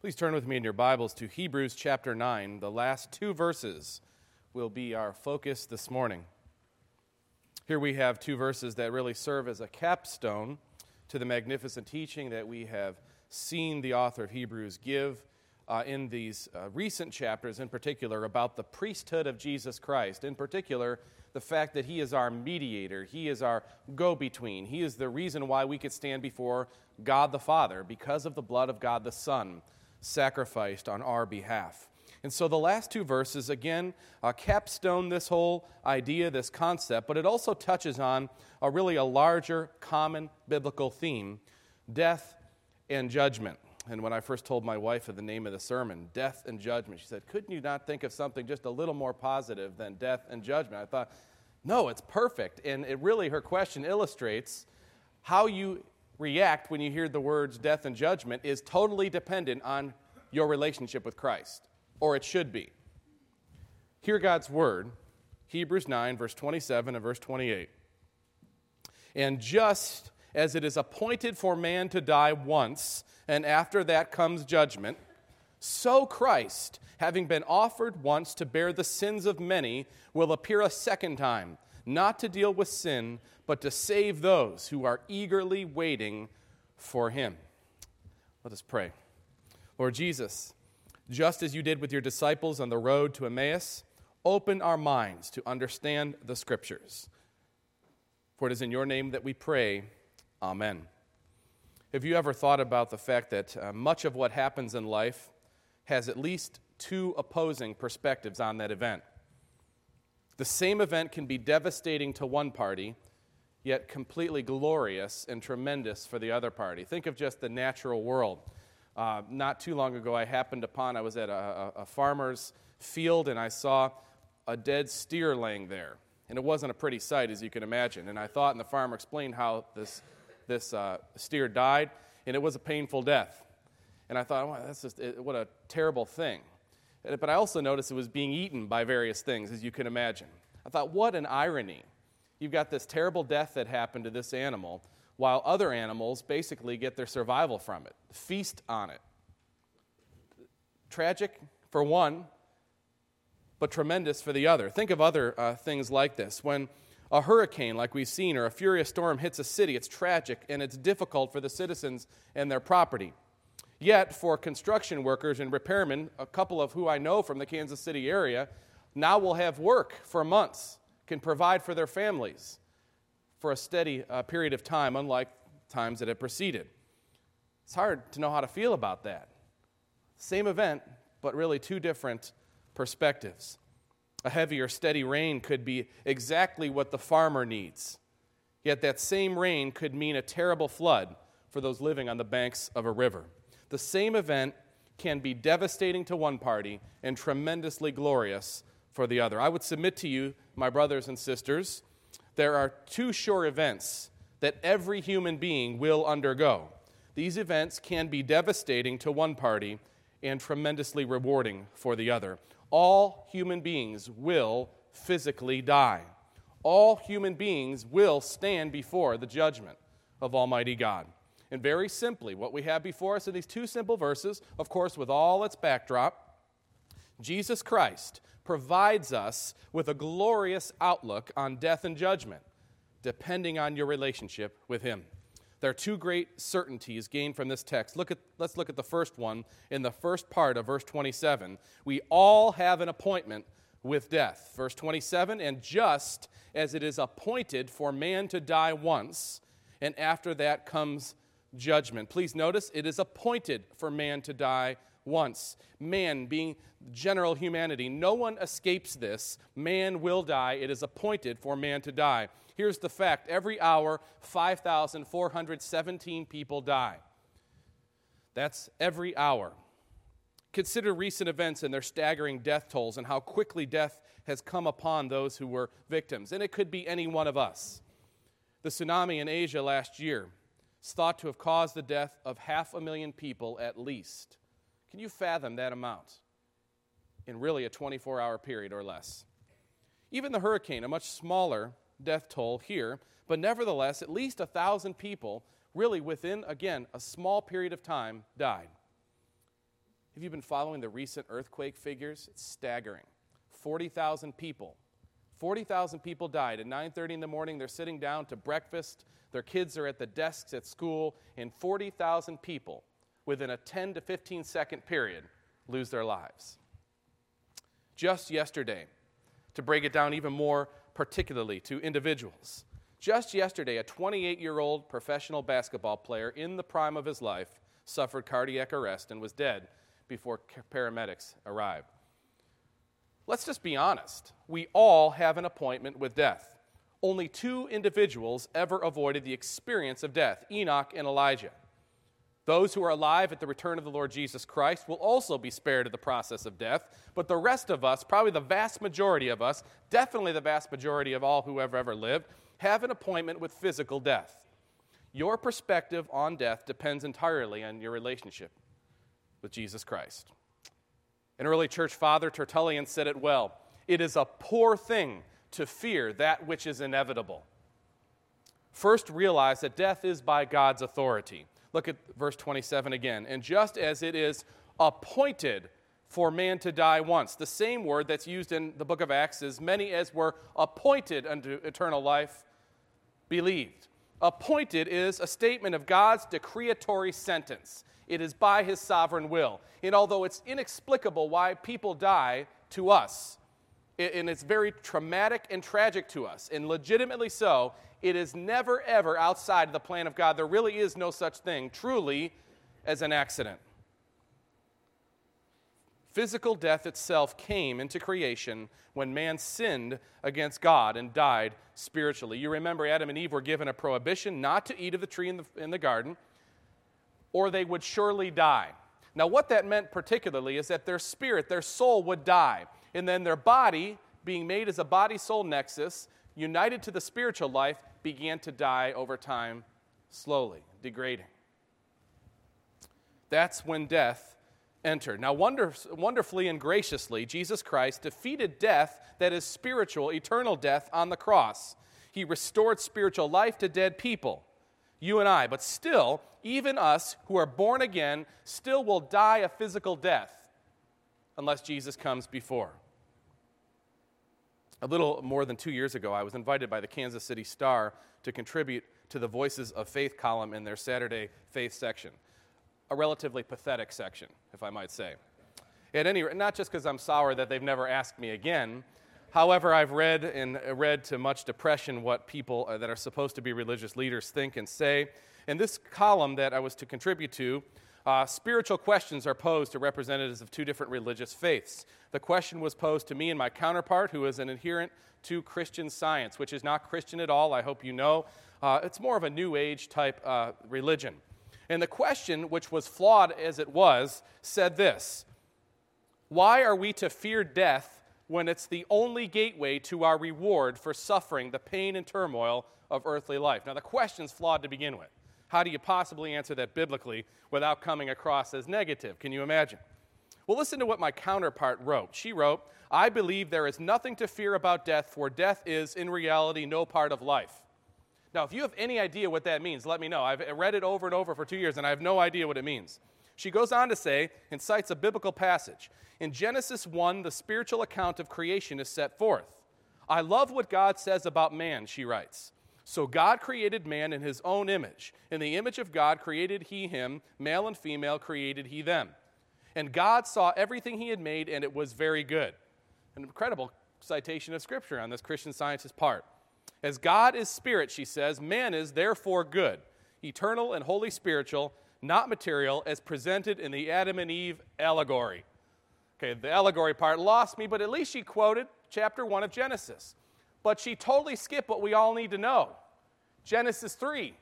Please turn with me in your Bibles to Hebrews chapter 9. The last two verses will be our focus this morning. Here we have two verses that really serve as a capstone to the magnificent teaching that we have seen the author of Hebrews give uh, in these uh, recent chapters, in particular, about the priesthood of Jesus Christ. In particular, the fact that he is our mediator, he is our go between, he is the reason why we could stand before God the Father because of the blood of God the Son sacrificed on our behalf. And so the last two verses, again, uh, capstone this whole idea, this concept, but it also touches on a really a larger common biblical theme death and judgment. And when I first told my wife of the name of the sermon, Death and Judgment, she said, Couldn't you not think of something just a little more positive than death and judgment? I thought, No, it's perfect. And it really, her question illustrates how you react when you hear the words death and judgment is totally dependent on your relationship with Christ, or it should be. Hear God's word, Hebrews 9, verse 27 and verse 28. And just as it is appointed for man to die once, and after that comes judgment, so Christ, having been offered once to bear the sins of many, will appear a second time not to deal with sin, but to save those who are eagerly waiting for him. Let us pray. Lord Jesus, just as you did with your disciples on the road to Emmaus, open our minds to understand the scriptures. For it is in your name that we pray. Amen. Have you ever thought about the fact that uh, much of what happens in life has at least two opposing perspectives on that event? The same event can be devastating to one party, yet completely glorious and tremendous for the other party. Think of just the natural world. Uh, not too long ago, I happened upon, I was at a, a, farmer's field and I saw a dead steer laying there. And it wasn't a pretty sight, as you can imagine. And I thought, and the farmer explained how this, this uh, steer died, and it was a painful death. And I thought, that's just, what a terrible thing. But I also noticed it was being eaten by various things, as you can imagine. I thought, what an irony. You've got this terrible death that happened to this animal, while other animals basically get their survival from it, feast on it. Tragic for one, but tremendous for the other. Think of other uh, things like this. When a hurricane, like we've seen, or a furious storm hits a city, it's tragic and it's difficult for the citizens and their property. Yet, for construction workers and repairmen, a couple of who I know from the Kansas City area, now will have work for months, can provide for their families for a steady uh, period of time, unlike times that have preceded. It's hard to know how to feel about that. Same event, but really two different perspectives. A heavy or steady rain could be exactly what the farmer needs, yet that same rain could mean a terrible flood for those living on the banks of a river the same event can be devastating to one party and tremendously glorious for the other. I would submit to you, my brothers and sisters, there are two sure events that every human being will undergo. These events can be devastating to one party and tremendously rewarding for the other. All human beings will physically die. All human beings will stand before the judgment of Almighty God. And very simply, what we have before us in these two simple verses, of course, with all its backdrop, Jesus Christ provides us with a glorious outlook on death and judgment, depending on your relationship with Him. There are two great certainties gained from this text. Look at, let's look at the first one in the first part of verse 27. We all have an appointment with death. Verse 27 And just as it is appointed for man to die once, and after that comes judgment. Please notice it is appointed for man to die once. Man being general humanity, no one escapes this. Man will die. It is appointed for man to die. Here's the fact every hour, 5,417 people die. That's every hour. Consider recent events and their staggering death tolls and how quickly death has come upon those who were victims. And it could be any one of us. The tsunami in Asia last year, is thought to have caused the death of half a million people at least. Can you fathom that amount in really a 24 hour period or less? Even the hurricane, a much smaller death toll here, but nevertheless, at least a thousand people, really within, again, a small period of time, died. Have you been following the recent earthquake figures? It's staggering. 40,000 people. 40,000 people died. At 9:30 in the morning, they're sitting down to breakfast. Their kids are at the desks at school, and 40,000 people within a 10 to 15 second period lose their lives. Just yesterday, to break it down even more particularly to individuals, just yesterday, a 28 year old professional basketball player in the prime of his life suffered cardiac arrest and was dead before paramedics arrived. Let's just be honest. We all have an appointment with death. Only two individuals ever avoided the experience of death Enoch and Elijah. Those who are alive at the return of the Lord Jesus Christ will also be spared of the process of death, but the rest of us, probably the vast majority of us, definitely the vast majority of all who have ever lived, have an appointment with physical death. Your perspective on death depends entirely on your relationship with Jesus Christ. An early church father, Tertullian, said it well It is a poor thing to fear that which is inevitable. First, realize that death is by God's authority. Look at verse 27 again. And just as it is appointed for man to die once, the same word that's used in the book of Acts is many as were appointed unto eternal life believed. Appointed is a statement of God's decretory sentence. It is by his sovereign will. And although it's inexplicable why people die to us, and it's very traumatic and tragic to us, and legitimately so, it is never, ever outside the plan of God. There really is no such thing, truly, as an accident. Physical death itself came into creation when man sinned against God and died spiritually. You remember Adam and Eve were given a prohibition not to eat of the tree in the, in the garden, or they would surely die. Now, what that meant particularly is that their spirit, their soul would die, and then their body, being made as a body soul nexus, united to the spiritual life, began to die over time, slowly, degrading. That's when death entered. Now, wonder, wonderfully and graciously, Jesus Christ defeated death that is spiritual, eternal death on the cross. He restored spiritual life to dead people, you and I. But still, even us who are born again still will die a physical death unless Jesus comes before. A little more than two years ago, I was invited by the Kansas City Star to contribute to the Voices of Faith column in their Saturday Faith section. A relatively pathetic section, if I might say. At any rate, not just because I'm sour that they've never asked me again. However, I've read and read to much depression what people uh, that are supposed to be religious leaders think and say. In this column that I was to contribute to, uh, spiritual questions are posed to representatives of two different religious faiths. The question was posed to me and my counterpart, who is an adherent to Christian science, which is not Christian at all, I hope you know. Uh, it's more of a New Age type uh, religion. And the question, which was flawed as it was, said this Why are we to fear death when it's the only gateway to our reward for suffering the pain and turmoil of earthly life? Now, the question's flawed to begin with. How do you possibly answer that biblically without coming across as negative? Can you imagine? Well, listen to what my counterpart wrote. She wrote, I believe there is nothing to fear about death, for death is, in reality, no part of life. Now, if you have any idea what that means, let me know. I've read it over and over for two years, and I have no idea what it means. She goes on to say, and cites a biblical passage. In Genesis 1, the spiritual account of creation is set forth. I love what God says about man, she writes. So God created man in his own image. In the image of God created he him, male and female created he them. And God saw everything he had made, and it was very good. An incredible citation of scripture on this Christian scientist's part. As God is spirit, she says, man is therefore good, eternal and holy spiritual, not material, as presented in the Adam and Eve allegory. Okay, the allegory part lost me, but at least she quoted chapter 1 of Genesis. But she totally skipped what we all need to know. Genesis 3,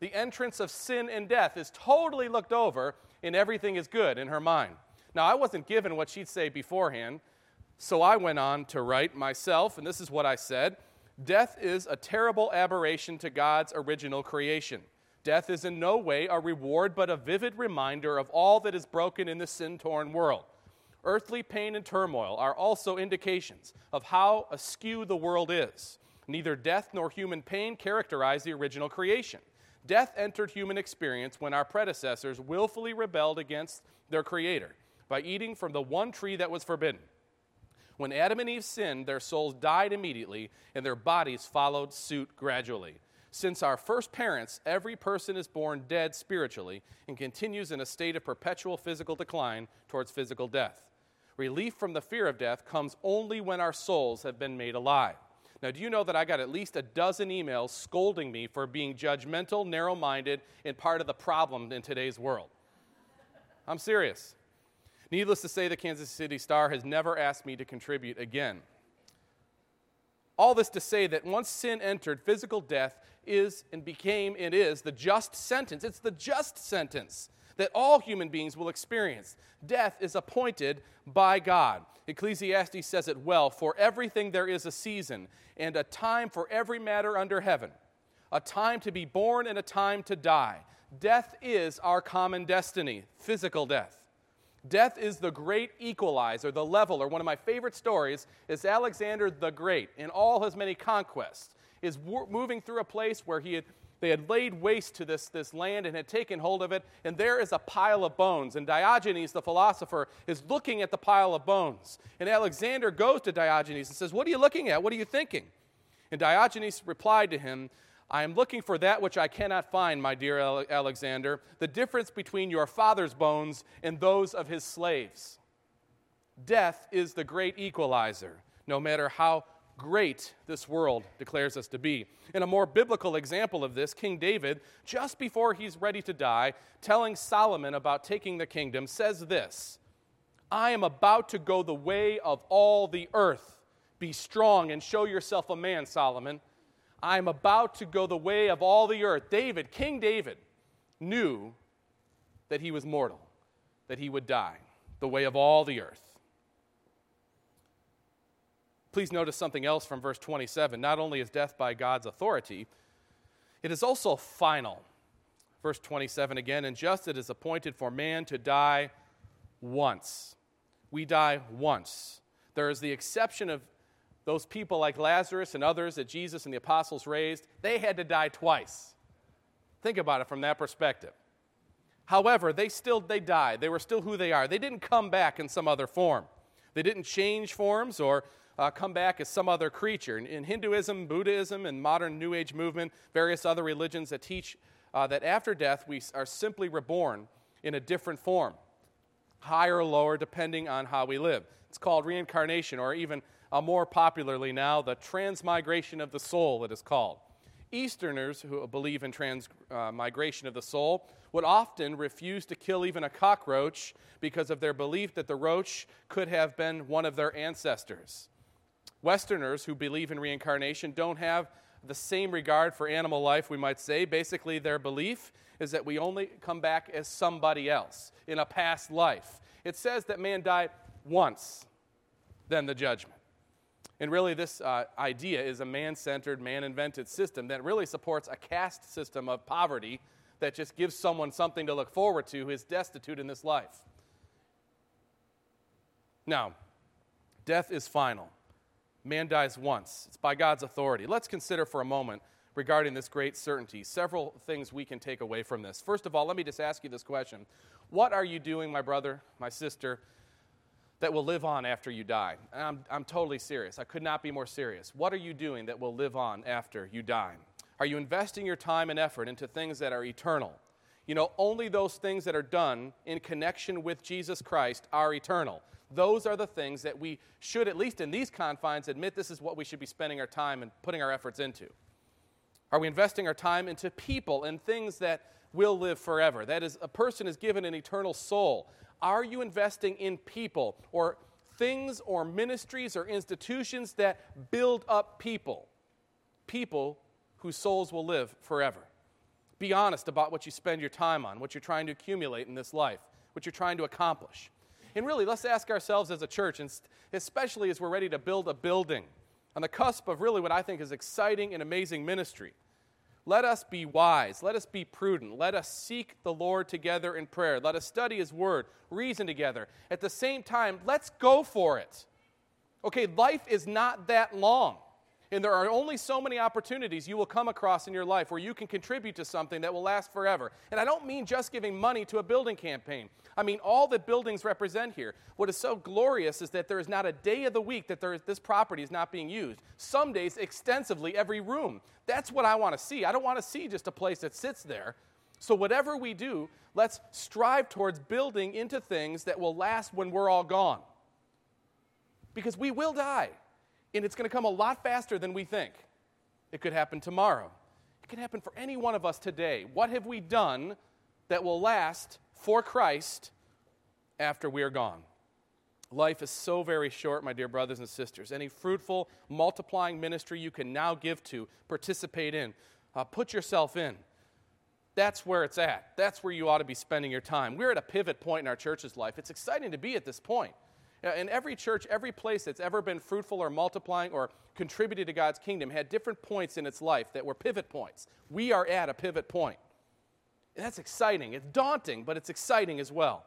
the entrance of sin and death is totally looked over, and everything is good in her mind. Now, I wasn't given what she'd say beforehand, so I went on to write myself, and this is what I said Death is a terrible aberration to God's original creation. Death is in no way a reward, but a vivid reminder of all that is broken in the sin torn world. Earthly pain and turmoil are also indications of how askew the world is. Neither death nor human pain characterize the original creation. Death entered human experience when our predecessors willfully rebelled against their Creator. by eating from the one tree that was forbidden. When Adam and Eve sinned, their souls died immediately, and their bodies followed suit gradually. Since our first parents, every person is born dead spiritually and continues in a state of perpetual physical decline towards physical death. Relief from the fear of death comes only when our souls have been made alive. Now, do you know that I got at least a dozen emails scolding me for being judgmental, narrow minded, and part of the problem in today's world? I'm serious. Needless to say, the Kansas City Star has never asked me to contribute again. All this to say that once sin entered, physical death is and became and is the just sentence. It's the just sentence that all human beings will experience. Death is appointed by God. Ecclesiastes says it well For everything there is a season, and a time for every matter under heaven, a time to be born and a time to die. Death is our common destiny, physical death. Death is the great equalizer, the leveler. One of my favorite stories is Alexander the Great, in all his many conquests, is moving through a place where he had, they had laid waste to this, this land and had taken hold of it, and there is a pile of bones. And Diogenes, the philosopher, is looking at the pile of bones. And Alexander goes to Diogenes and says, What are you looking at? What are you thinking? And Diogenes replied to him, I am looking for that which I cannot find, my dear Alexander, the difference between your father's bones and those of his slaves. Death is the great equalizer, no matter how great this world declares us to be. In a more biblical example of this, King David, just before he's ready to die, telling Solomon about taking the kingdom, says this I am about to go the way of all the earth. Be strong and show yourself a man, Solomon. I am about to go the way of all the earth. David, King David, knew that he was mortal, that he would die, the way of all the earth. Please notice something else from verse 27. Not only is death by God's authority, it is also final. Verse 27 again, and just it is appointed for man to die once. We die once. There is the exception of those people like Lazarus and others that Jesus and the apostles raised. They had to die twice. Think about it from that perspective. However, they still they died. They were still who they are. They didn't come back in some other form. They didn't change forms or uh, come back as some other creature. In, in, Hinduism, Buddhism, and modern New Age movement, various other religions that teach uh, that after death we are simply reborn in a different form, higher or lower, depending on how we live. It's called reincarnation, or even uh, more popularly now, the transmigration of the soul, it is called. Easterners who believe in transmigration uh, of the soul would often refuse to kill even a cockroach because of their belief that the roach could have been one of their ancestors. Westerners who believe in reincarnation don't have the same regard for animal life, we might say. Basically, their belief is that we only come back as somebody else in a past life. It says that man died once, then the judgment. And really, this uh, idea is a man centered, man invented system that really supports a caste system of poverty that just gives someone something to look forward to who is destitute in this life. Now, death is final. Man dies once. It's by God's authority. Let's consider for a moment regarding this great certainty several things we can take away from this. First of all, let me just ask you this question What are you doing, my brother, my sister, that will live on after you die? I'm, I'm totally serious. I could not be more serious. What are you doing that will live on after you die? Are you investing your time and effort into things that are eternal? You know, only those things that are done in connection with Jesus Christ are eternal. Those are the things that we should, at least in these confines, admit this is what we should be spending our time and putting our efforts into. Are we investing our time into people and things that will live forever? That is, a person is given an eternal soul. Are you investing in people or things or ministries or institutions that build up people? People whose souls will live forever. Be honest about what you spend your time on, what you're trying to accumulate in this life, what you're trying to accomplish. And really, let's ask ourselves as a church, and especially as we're ready to build a building on the cusp of really what I think is exciting and amazing ministry. Let us be wise. Let us be prudent. Let us seek the Lord together in prayer. Let us study His Word, reason together. At the same time, let's go for it. Okay, life is not that long. And there are only so many opportunities you will come across in your life where you can contribute to something that will last forever. And I don't mean just giving money to a building campaign. I mean all that buildings represent here. What is so glorious is that there is not a day of the week that this property is not being used. Some days, extensively, every room. That's what I want to see. I don't want to see just a place that sits there. So, whatever we do, let's strive towards building into things that will last when we're all gone. Because we will die and it's going to come a lot faster than we think. It could happen tomorrow. It could happen for any one of us today. What have we done that will last for Christ after we are gone? Life is so very short, my dear brothers and sisters. Any fruitful, multiplying ministry you can now give to, participate in, uh, put yourself in. That's where it's at. That's where you ought to be spending your time. We're at a pivot point in our church's life. It's exciting to be at this point. In every church, every place that's ever been fruitful or multiplying or contributed to God's kingdom had different points in its life that were pivot points. We are at a pivot point. And that's exciting. It's daunting, but it's exciting as well.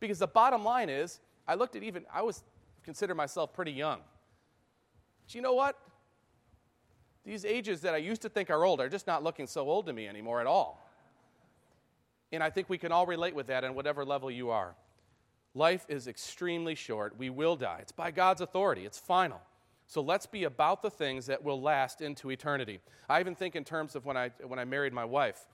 Because the bottom line is, I looked at even, I was consider myself pretty young. But you know what? These ages that I used to think are old are just not looking so old to me anymore at all. And I think we can all relate with that on whatever level you are. Life is extremely short. We will die. It's by God's authority, it's final. So let's be about the things that will last into eternity. I even think in terms of when I, when I married my wife.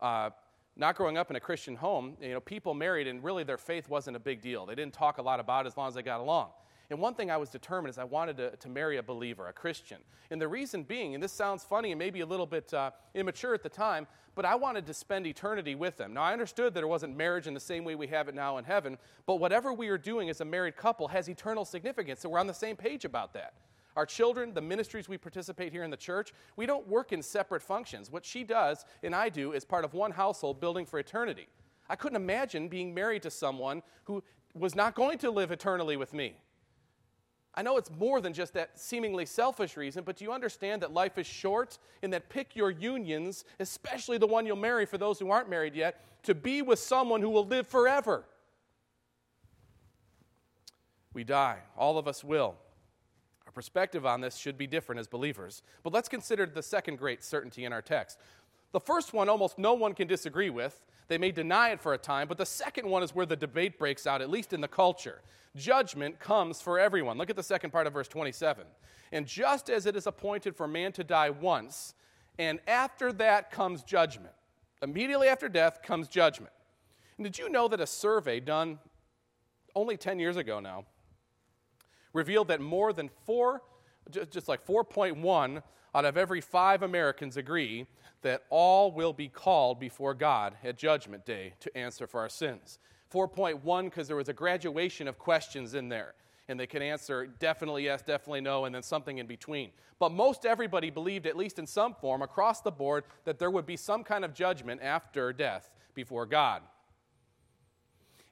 Uh, not growing up in a Christian home, you know, people married and really their faith wasn't a big deal. They didn't talk a lot about it as long as they got along. And one thing I was determined is I wanted to, to marry a believer, a Christian. And the reason being, and this sounds funny and maybe a little bit uh, immature at the time, but I wanted to spend eternity with them. Now, I understood that it wasn't marriage in the same way we have it now in heaven, but whatever we are doing as a married couple has eternal significance, so we're on the same page about that. Our children, the ministries we participate here in the church, we don't work in separate functions. What she does and I do is part of one household building for eternity. I couldn't imagine being married to someone who was not going to live eternally with me. I know it's more than just that seemingly selfish reason, but do you understand that life is short and that pick your unions, especially the one you'll marry for those who aren't married yet, to be with someone who will live forever? We die. All of us will. Our perspective on this should be different as believers. But let's consider the second great certainty in our text. The first one, almost no one can disagree with. They may deny it for a time, but the second one is where the debate breaks out, at least in the culture. Judgment comes for everyone. Look at the second part of verse 27. And just as it is appointed for man to die once, and after that comes judgment. Immediately after death comes judgment. And did you know that a survey done only 10 years ago now revealed that more than four, just like 4.1 out of every five Americans agree that all will be called before God at Judgment Day to answer for our sins. 4.1, because there was a graduation of questions in there. And they can answer definitely yes, definitely no, and then something in between. But most everybody believed, at least in some form, across the board, that there would be some kind of judgment after death before God.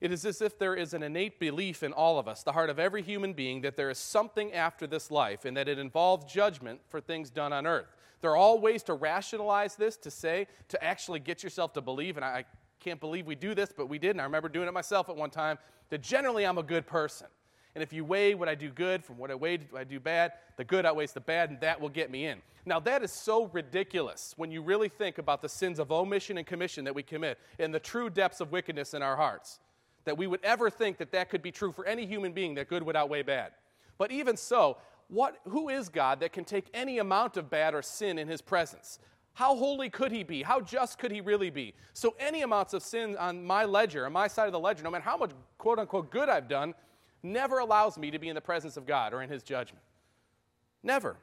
It is as if there is an innate belief in all of us, the heart of every human being, that there is something after this life and that it involves judgment for things done on earth. There are all ways to rationalize this, to say, to actually get yourself to believe, and I can't believe we do this, but we did, and I remember doing it myself at one time, that generally I'm a good person. And if you weigh what I do good from what I weigh what I do bad, the good outweighs the bad, and that will get me in. Now, that is so ridiculous when you really think about the sins of omission and commission that we commit and the true depths of wickedness in our hearts that we would ever think that that could be true for any human being, that good would outweigh bad. But even so, what, who is God that can take any amount of bad or sin in his presence? How holy could he be? How just could he really be? So, any amounts of sin on my ledger, on my side of the ledger, no matter how much quote unquote good I've done, never allows me to be in the presence of God or in his judgment. Never.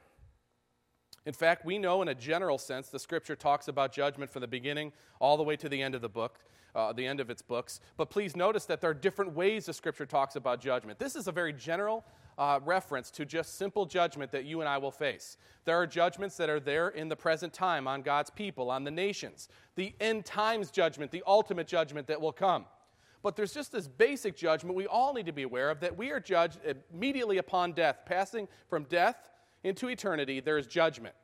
In fact, we know in a general sense the scripture talks about judgment from the beginning all the way to the end of the book uh, the end of its books. But please notice that there are different ways the scripture talks about judgment. This is a very general uh, reference to just simple judgment that you and I will face. There are judgments that are there in the present time on God's people, on the nations, the end times judgment, the ultimate judgment that will come. But there's just this basic judgment we all need to be aware of that we are judged immediately upon death. Passing from death into eternity, there is judgment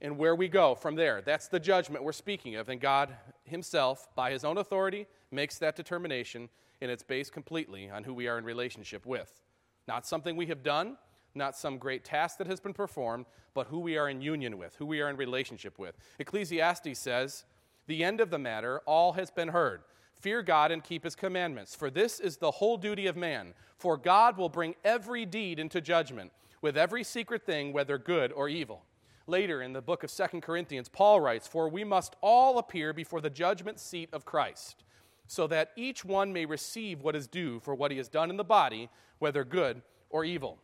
and where we go from there. That's the judgment we're speaking of. And God Himself, by His own authority, makes that determination, and it's based completely on who we are in relationship with. Not something we have done, not some great task that has been performed, but who we are in union with, who we are in relationship with. Ecclesiastes says, The end of the matter, all has been heard. Fear God and keep his commandments, for this is the whole duty of man. For God will bring every deed into judgment, with every secret thing, whether good or evil. Later in the book of Second Corinthians, Paul writes, For we must all appear before the judgment seat of Christ, so that each one may receive what is due for what he has done in the body, whether good or evil.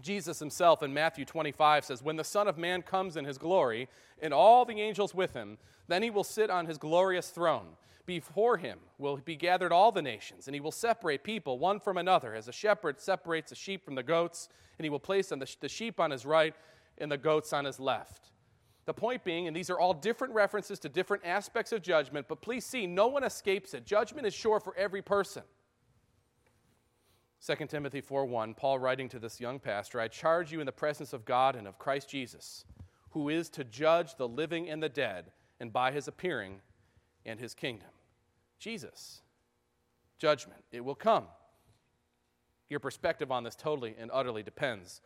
Jesus himself in Matthew 25 says, When the Son of Man comes in his glory, and all the angels with him, then he will sit on his glorious throne. Before him will be gathered all the nations, and he will separate people one from another, as a shepherd separates the sheep from the goats, and he will place the, the sheep on his right and the goats on his left. The point being, and these are all different references to different aspects of judgment, but please see, no one escapes it. Judgment is sure for every person. 2 Timothy 4:1, Paul writing to this young pastor, I charge you in the presence of God and of Christ Jesus, who is to judge the living and the dead, and by his appearing and his kingdom. Jesus. Judgment. It will come. Your perspective on this totally and utterly depends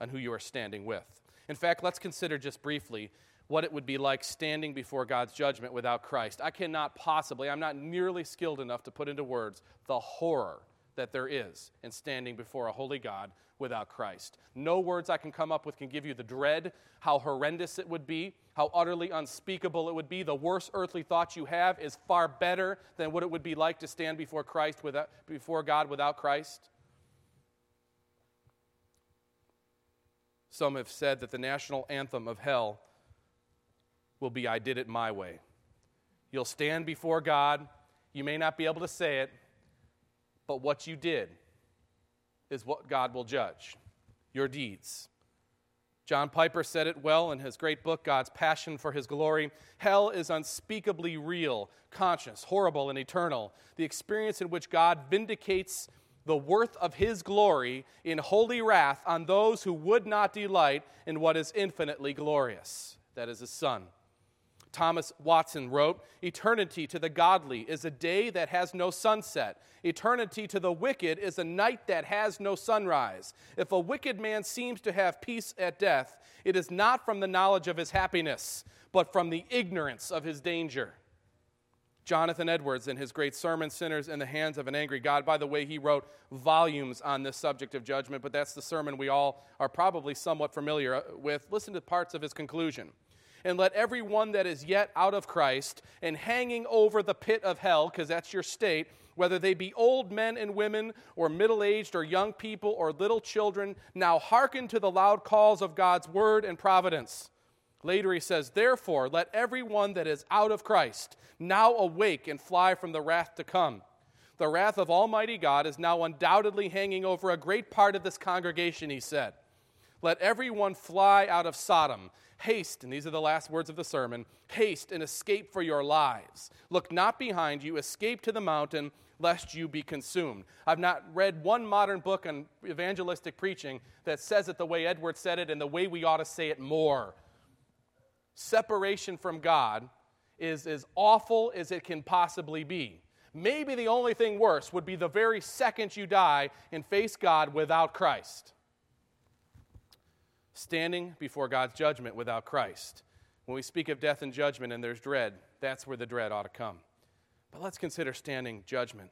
on who you are standing with. In fact, let's consider just briefly what it would be like standing before God's judgment without Christ. I cannot possibly, I'm not nearly skilled enough to put into words the horror that there is in standing before a holy God without Christ. No words I can come up with can give you the dread, how horrendous it would be, how utterly unspeakable it would be. The worst earthly thought you have is far better than what it would be like to stand before Christ without, before God without Christ. Some have said that the national anthem of hell will be I did it my way. You'll stand before God. You may not be able to say it, but what you did is what God will judge your deeds. John Piper said it well in his great book, God's Passion for His Glory. Hell is unspeakably real, conscious, horrible, and eternal. The experience in which God vindicates the worth of His glory in holy wrath on those who would not delight in what is infinitely glorious. That is His Son. Thomas Watson wrote Eternity to the godly is a day that has no sunset. Eternity to the wicked is a night that has no sunrise. If a wicked man seems to have peace at death, it is not from the knowledge of his happiness, but from the ignorance of his danger. Jonathan Edwards, in his great sermon, Sinners in the Hands of an Angry God, by the way, he wrote volumes on this subject of judgment, but that's the sermon we all are probably somewhat familiar with. Listen to parts of his conclusion and let every one that is yet out of Christ and hanging over the pit of hell, because that's your state, whether they be old men and women, or middle aged, or young people, or little children, now hearken to the loud calls of God's word and providence. Later he says, Therefore, let every one that is out of Christ now awake and fly from the wrath to come. The wrath of Almighty God is now undoubtedly hanging over a great part of this congregation, he said. Let everyone fly out of Sodom Haste, and these are the last words of the sermon haste and escape for your lives. Look not behind you, escape to the mountain, lest you be consumed. I've not read one modern book on evangelistic preaching that says it the way Edward said it and the way we ought to say it more. Separation from God is as awful as it can possibly be. Maybe the only thing worse would be the very second you die and face God without Christ standing before God's judgment without Christ. When we speak of death and judgment and there's dread, that's where the dread ought to come. But let's consider standing judgment,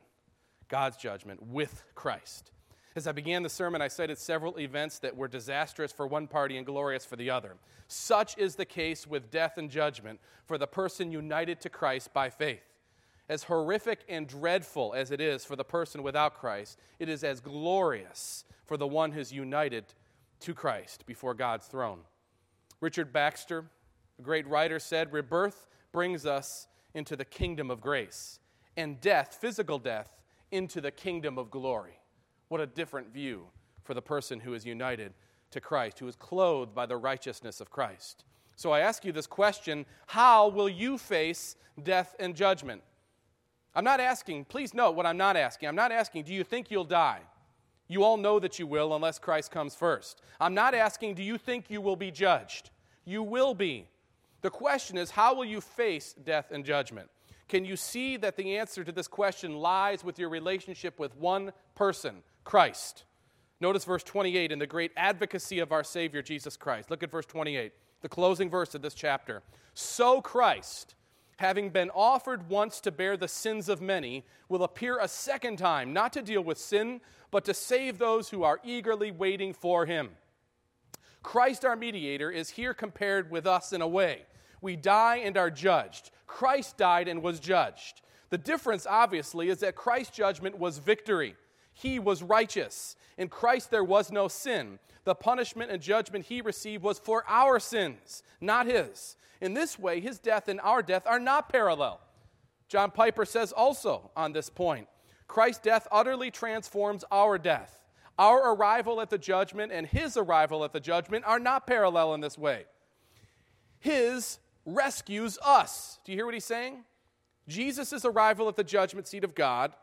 God's judgment, with Christ. As I began the sermon, I cited several events that were disastrous for one party and glorious for the other. Such is the case with death and judgment for the person united to Christ by faith. As horrific and dreadful as it is for the person without Christ, it is as glorious for the one who's united to Christ before God's throne. Richard Baxter, a great writer, said, Rebirth brings us into the kingdom of grace, and death, physical death, into the kingdom of glory. What a different view for the person who is united to Christ, who is clothed by the righteousness of Christ. So I ask you this question How will you face death and judgment? I'm not asking, please note what I'm not asking. I'm not asking, do you think you'll die? You all know that you will unless Christ comes first. I'm not asking, do you think you will be judged? You will be. The question is, how will you face death and judgment? Can you see that the answer to this question lies with your relationship with one person, Christ? Notice verse 28 in the great advocacy of our Savior Jesus Christ. Look at verse 28, the closing verse of this chapter. So Christ, having been offered once to bear the sins of many, will appear a second time, not to deal with sin, but to save those who are eagerly waiting for him. Christ, our mediator, is here compared with us in a way. We die and are judged. Christ died and was judged. The difference, obviously, is that Christ's judgment was victory. He was righteous. In Christ, there was no sin. The punishment and judgment he received was for our sins, not his. In this way, his death and our death are not parallel. John Piper says also on this point Christ's death utterly transforms our death. Our arrival at the judgment and his arrival at the judgment are not parallel in this way. His rescues us. Do you hear what he's saying? Jesus' arrival at the judgment seat of God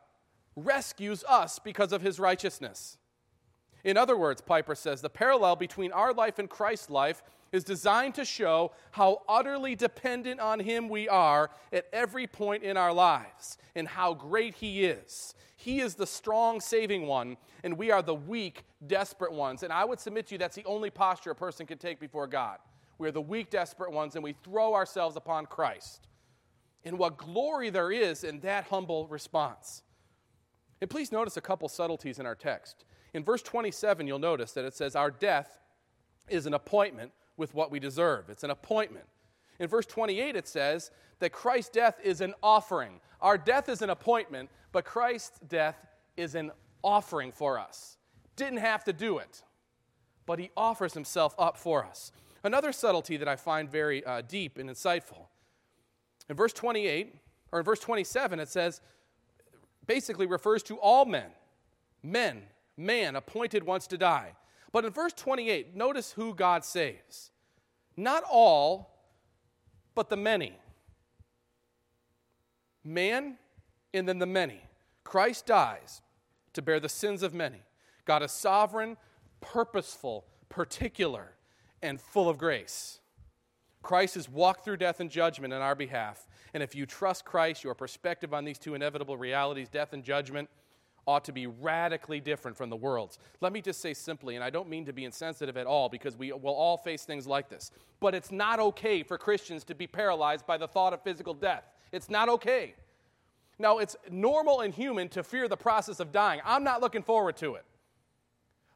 rescues us because of his righteousness. In other words, Piper says, the parallel between our life and Christ's life is designed to show how utterly dependent on him we are at every point in our lives and how great he is. He is the strong, saving one, and we are the weak, desperate ones. And I would submit to you that's the only posture a person can take before God. We are the weak, desperate ones, and we throw ourselves upon Christ. And what glory there is in that humble response. And please notice a couple subtleties in our text. In verse 27, you'll notice that it says, Our death is an appointment with what we deserve. It's an appointment. In verse 28, it says that Christ's death is an offering. Our death is an appointment, but Christ's death is an offering for us. Didn't have to do it, but he offers himself up for us. Another subtlety that I find very uh, deep and insightful. In verse 28, or in verse 27, it says, basically refers to all men. Men, man, appointed once to die. But in verse 28, notice who God saves. Not all, but the many. Man and then the many. Christ dies to bear the sins of many. God is sovereign, purposeful, particular, and full of grace. Christ has walked through death and judgment in our behalf. And if you trust Christ, your perspective on these two inevitable realities, death and judgment, ought to be radically different from the world's. Let me just say simply, and I don't mean to be insensitive at all because we will all face things like this, but it's not okay for Christians to be paralyzed by the thought of physical death. It's not okay. Now, it's normal and human to fear the process of dying. I'm not looking forward to it.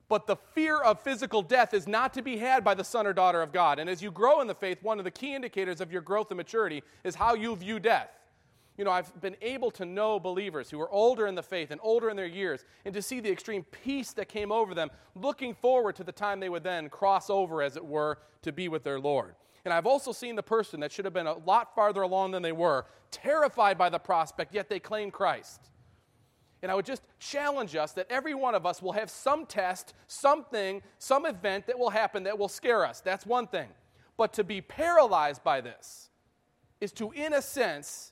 But the fear of physical death is not to be had by the son or daughter of God. And as you grow in the faith, one of the key indicators of your growth and maturity is how you view death. You know, I've been able to know believers who are older in the faith and older in their years, and to see the extreme peace that came over them, looking forward to the time they would then cross over, as it were, to be with their Lord. And I've also seen the person that should have been a lot farther along than they were, terrified by the prospect, yet they claim Christ. And I would just challenge us that every one of us will have some test, something, some event that will happen that will scare us. That's one thing. But to be paralyzed by this is to, in a sense,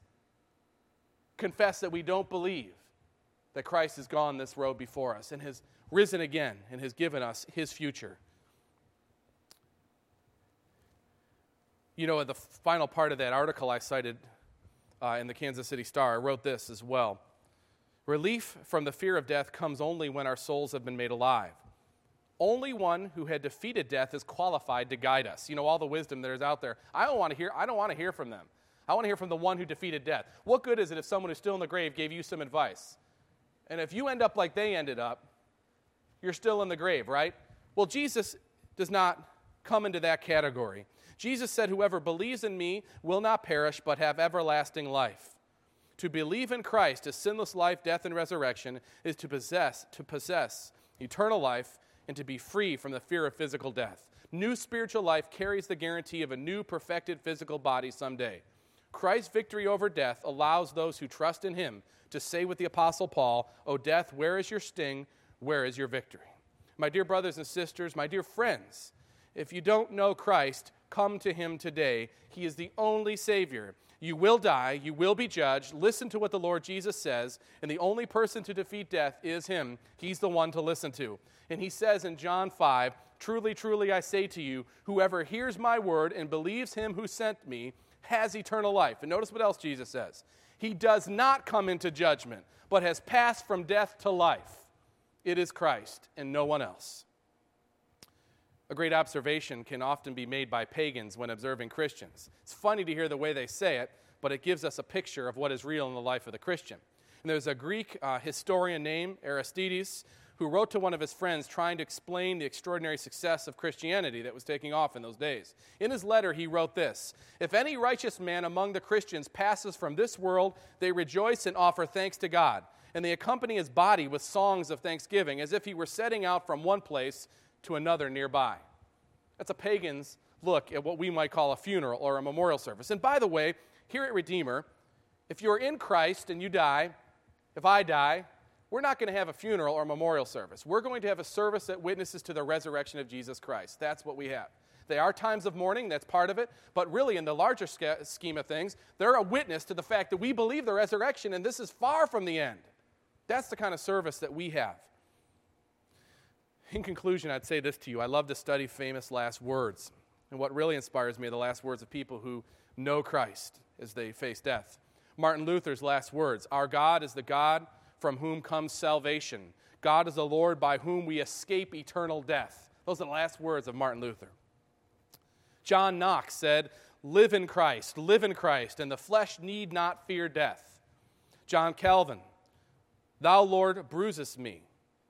confess that we don't believe that Christ has gone this road before us and has risen again and has given us his future. You know, in the final part of that article I cited uh, in the Kansas City Star, I wrote this as well. Relief from the fear of death comes only when our souls have been made alive. Only one who had defeated death is qualified to guide us. You know, all the wisdom that is out there. I don't want to hear, I don't want to hear from them. I want to hear from the one who defeated death. What good is it if someone who's still in the grave gave you some advice? And if you end up like they ended up, you're still in the grave, right? Well, Jesus does not come into that category. Jesus said, Whoever believes in me will not perish, but have everlasting life. To believe in Christ, his sinless life, death, and resurrection, is to possess, to possess eternal life and to be free from the fear of physical death. New spiritual life carries the guarantee of a new perfected physical body someday. Christ's victory over death allows those who trust in him to say with the Apostle Paul, O death, where is your sting? Where is your victory? My dear brothers and sisters, my dear friends, if you don't know Christ, come to him today. He is the only Savior. You will die, you will be judged. Listen to what the Lord Jesus says, and the only person to defeat death is him. He's the one to listen to. And he says in John 5 Truly, truly, I say to you, whoever hears my word and believes him who sent me has eternal life. And notice what else Jesus says He does not come into judgment, but has passed from death to life. It is Christ and no one else. A great observation can often be made by pagans when observing Christians. It's funny to hear the way they say it, but it gives us a picture of what is real in the life of the Christian. And there's a Greek uh, historian named Aristides who wrote to one of his friends trying to explain the extraordinary success of Christianity that was taking off in those days. In his letter, he wrote this If any righteous man among the Christians passes from this world, they rejoice and offer thanks to God, and they accompany his body with songs of thanksgiving, as if he were setting out from one place to another nearby. That's a pagan's look at what we might call a funeral or a memorial service. And by the way, here at Redeemer, if you're in Christ and you die, if I die, we're not going to have a funeral or memorial service. We're going to have a service that witnesses to the resurrection of Jesus Christ. That's what we have. They are times of mourning, that's part of it, but really, in the larger scheme of things, they're a witness to the fact that we believe the resurrection and this is far from the end. That's the kind of service that we have. In conclusion, I'd say this to you I love to study famous last words. And what really inspires me are the last words of people who know Christ as they face death. Martin Luther's last words Our God is the God from whom comes salvation. God is the Lord by whom we escape eternal death. Those are the last words of Martin Luther. John Knox said, Live in Christ, live in Christ, and the flesh need not fear death. John Calvin, Thou, Lord, bruisest me.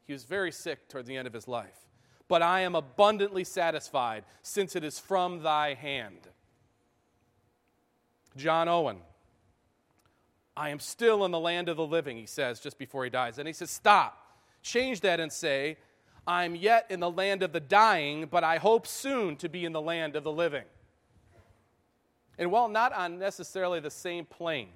He was very sick toward the end of his life. But I am abundantly satisfied, since it is from thy hand. John Owen, I am still in the land of the living, he says just before he dies. And he says, Stop. Change that and say, I'm yet in the land of the dying, but I hope soon to be in the land of the living. And while not on necessarily the same plane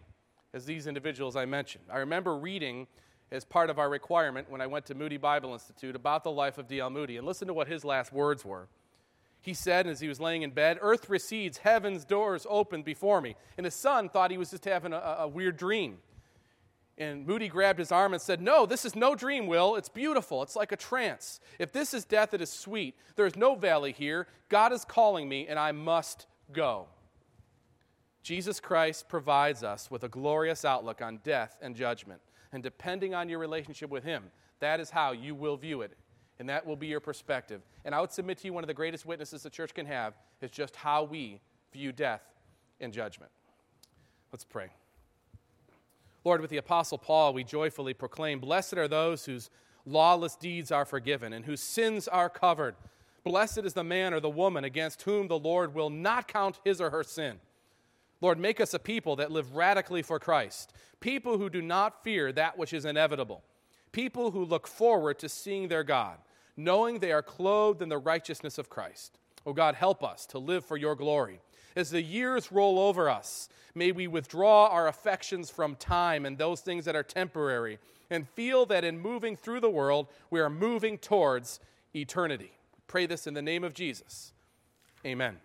as these individuals I mentioned, I remember reading as part of our requirement when I went to Moody Bible Institute about the life of D.L. Moody. And listen to what his last words were. He said as he was laying in bed, Earth recedes, heaven's doors open before me. And his son thought he was just having a, a weird dream. And Moody grabbed his arm and said, No, this is no dream, Will. It's beautiful. It's like a trance. If this is death, it is sweet. There is no valley here. God is calling me, and I must go. Jesus Christ provides us with a glorious outlook on death and judgment. And depending on your relationship with Him, that is how you will view it and that will be your perspective. And I would submit to you one of the greatest witnesses the church can have is just how we view death and judgment. Let's pray. Lord, with the Apostle Paul, we joyfully proclaim Blessed are those whose lawless deeds are forgiven and whose sins are covered. Blessed is the man or the woman against whom the Lord will not count his or her sin. Lord, make us a people that live radically for Christ, people who do not fear that which is inevitable, people who look forward to seeing their God, knowing they are clothed in the righteousness of Christ. Oh God, help us to live for your glory. As the years roll over us, may we withdraw our affections from time and those things that are temporary and feel that in moving through the world, we are moving towards eternity. Pray this in the name of Jesus. Amen.